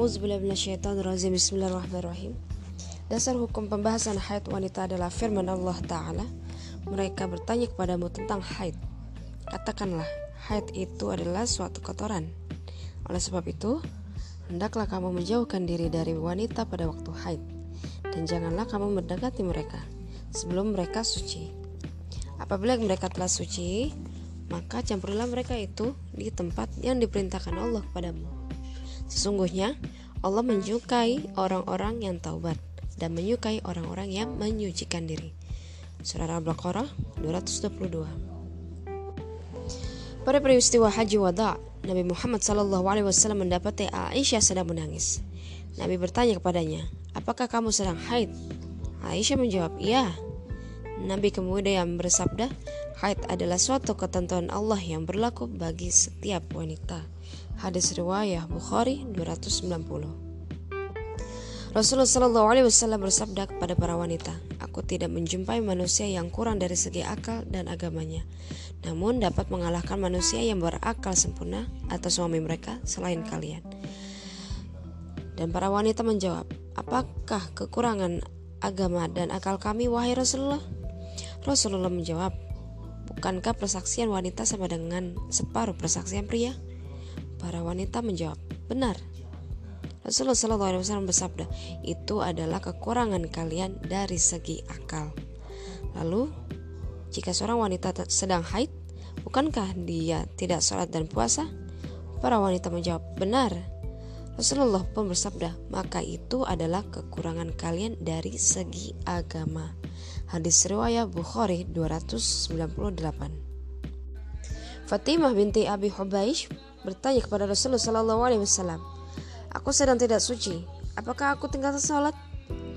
Bismillahirrahmanirrahim. Dasar hukum pembahasan haid wanita adalah firman Allah Ta'ala. Mereka bertanya kepadamu tentang haid. Katakanlah, haid itu adalah suatu kotoran. Oleh sebab itu, hendaklah kamu menjauhkan diri dari wanita pada waktu haid. Dan janganlah kamu mendekati mereka Sebelum mereka suci. Apabila mereka telah suci Maka campurilah mereka itu di tempat yang diperintahkan Allah kepadamu Sesungguhnya Allah menyukai orang-orang yang taubat dan menyukai orang-orang yang menyucikan diri. Surah Al-Baqarah 222. Pada peristiwa Haji Wada, Nabi Muhammad SAW mendapati Aisyah sedang menangis. Nabi bertanya kepadanya, "Apakah kamu sedang haid?" Aisyah menjawab, "Iya." Nabi kemudian bersabda, "Haid adalah suatu ketentuan Allah yang berlaku bagi setiap wanita." Hadis riwayat Bukhari 290. Rasulullah Shallallahu Alaihi Wasallam bersabda kepada para wanita, Aku tidak menjumpai manusia yang kurang dari segi akal dan agamanya, namun dapat mengalahkan manusia yang berakal sempurna atas suami mereka selain kalian. Dan para wanita menjawab, Apakah kekurangan agama dan akal kami, wahai Rasulullah? Rasulullah menjawab, Bukankah persaksian wanita sama dengan separuh persaksian pria? Para wanita menjawab, benar. Rasulullah SAW bersabda, itu adalah kekurangan kalian dari segi akal. Lalu, jika seorang wanita sedang haid, bukankah dia tidak sholat dan puasa? Para wanita menjawab, benar. Rasulullah pun bersabda, maka itu adalah kekurangan kalian dari segi agama. Hadis riwayat Bukhari 298. Fatimah binti Abi Hubaish bertanya kepada Rasulullah Shallallahu Alaihi Wasallam, aku sedang tidak suci, apakah aku tinggal sholat?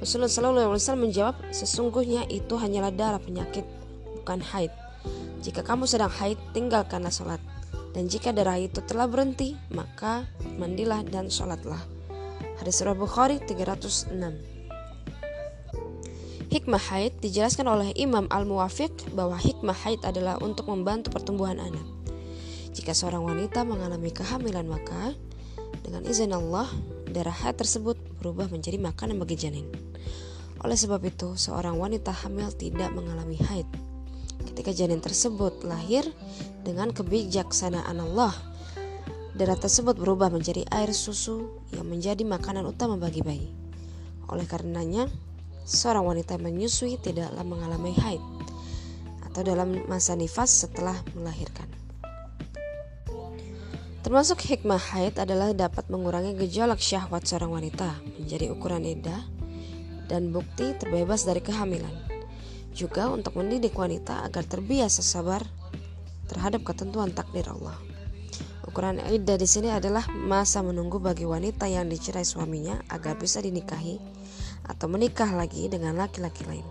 Rasulullah Shallallahu Alaihi Wasallam menjawab, sesungguhnya itu hanyalah darah penyakit, bukan haid. Jika kamu sedang haid, tinggalkanlah sholat. Dan jika darah itu telah berhenti, maka mandilah dan sholatlah. Hadis Surah Bukhari 306 Hikmah haid dijelaskan oleh Imam Al-Muwafiq bahwa hikmah haid adalah untuk membantu pertumbuhan anak. Jika seorang wanita mengalami kehamilan maka dengan izin Allah darah haid tersebut berubah menjadi makanan bagi janin. Oleh sebab itu, seorang wanita hamil tidak mengalami haid. Ketika janin tersebut lahir dengan kebijaksanaan Allah, darah tersebut berubah menjadi air susu yang menjadi makanan utama bagi bayi. Oleh karenanya, seorang wanita menyusui tidaklah mengalami haid atau dalam masa nifas setelah melahirkan. Termasuk hikmah haid adalah dapat mengurangi gejolak syahwat seorang wanita menjadi ukuran edah dan bukti terbebas dari kehamilan. Juga untuk mendidik wanita agar terbiasa sabar terhadap ketentuan takdir Allah. Ukuran iddah di sini adalah masa menunggu bagi wanita yang dicerai suaminya agar bisa dinikahi atau menikah lagi dengan laki-laki lain.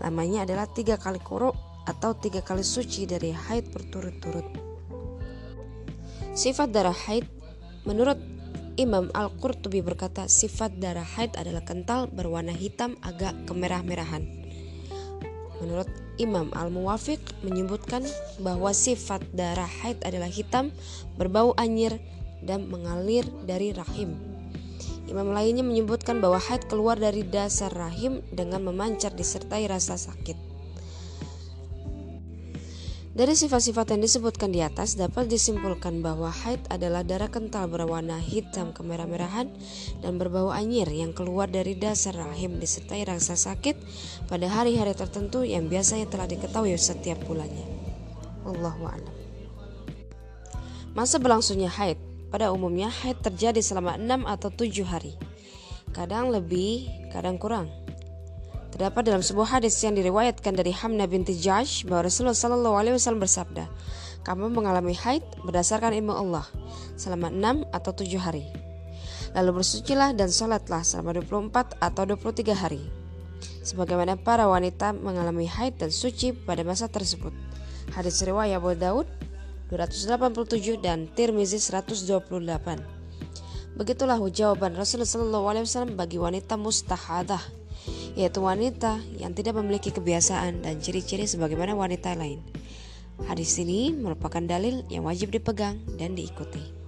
Lamanya adalah tiga kali kuru atau tiga kali suci dari haid berturut-turut. Sifat darah haid menurut Imam Al-Qurtubi berkata sifat darah haid adalah kental berwarna hitam agak kemerah-merahan. Menurut Imam Al-Muwafiq menyebutkan bahwa sifat darah haid adalah hitam, berbau anyir dan mengalir dari rahim. Imam lainnya menyebutkan bahwa haid keluar dari dasar rahim dengan memancar disertai rasa sakit. Dari sifat-sifat yang disebutkan di atas dapat disimpulkan bahwa haid adalah darah kental berwarna hitam kemerah-merahan dan berbau anyir yang keluar dari dasar rahim disertai rasa sakit pada hari-hari tertentu yang biasanya telah diketahui setiap bulannya. Allahu a'lam. Masa berlangsungnya haid pada umumnya haid terjadi selama 6 atau 7 hari. Kadang lebih, kadang kurang. Terdapat dalam sebuah hadis yang diriwayatkan dari Hamna binti Jash bahwa Rasulullah Alaihi Wasallam bersabda, kamu mengalami haid berdasarkan ilmu Allah selama 6 atau 7 hari. Lalu bersucilah dan sholatlah selama 24 atau 23 hari. Sebagaimana para wanita mengalami haid dan suci pada masa tersebut. Hadis riwayat Abu Daud 287 dan Tirmizi 128. Begitulah jawaban Rasulullah Wasallam bagi wanita mustahadah yaitu wanita yang tidak memiliki kebiasaan dan ciri-ciri sebagaimana wanita lain. Hadis ini merupakan dalil yang wajib dipegang dan diikuti.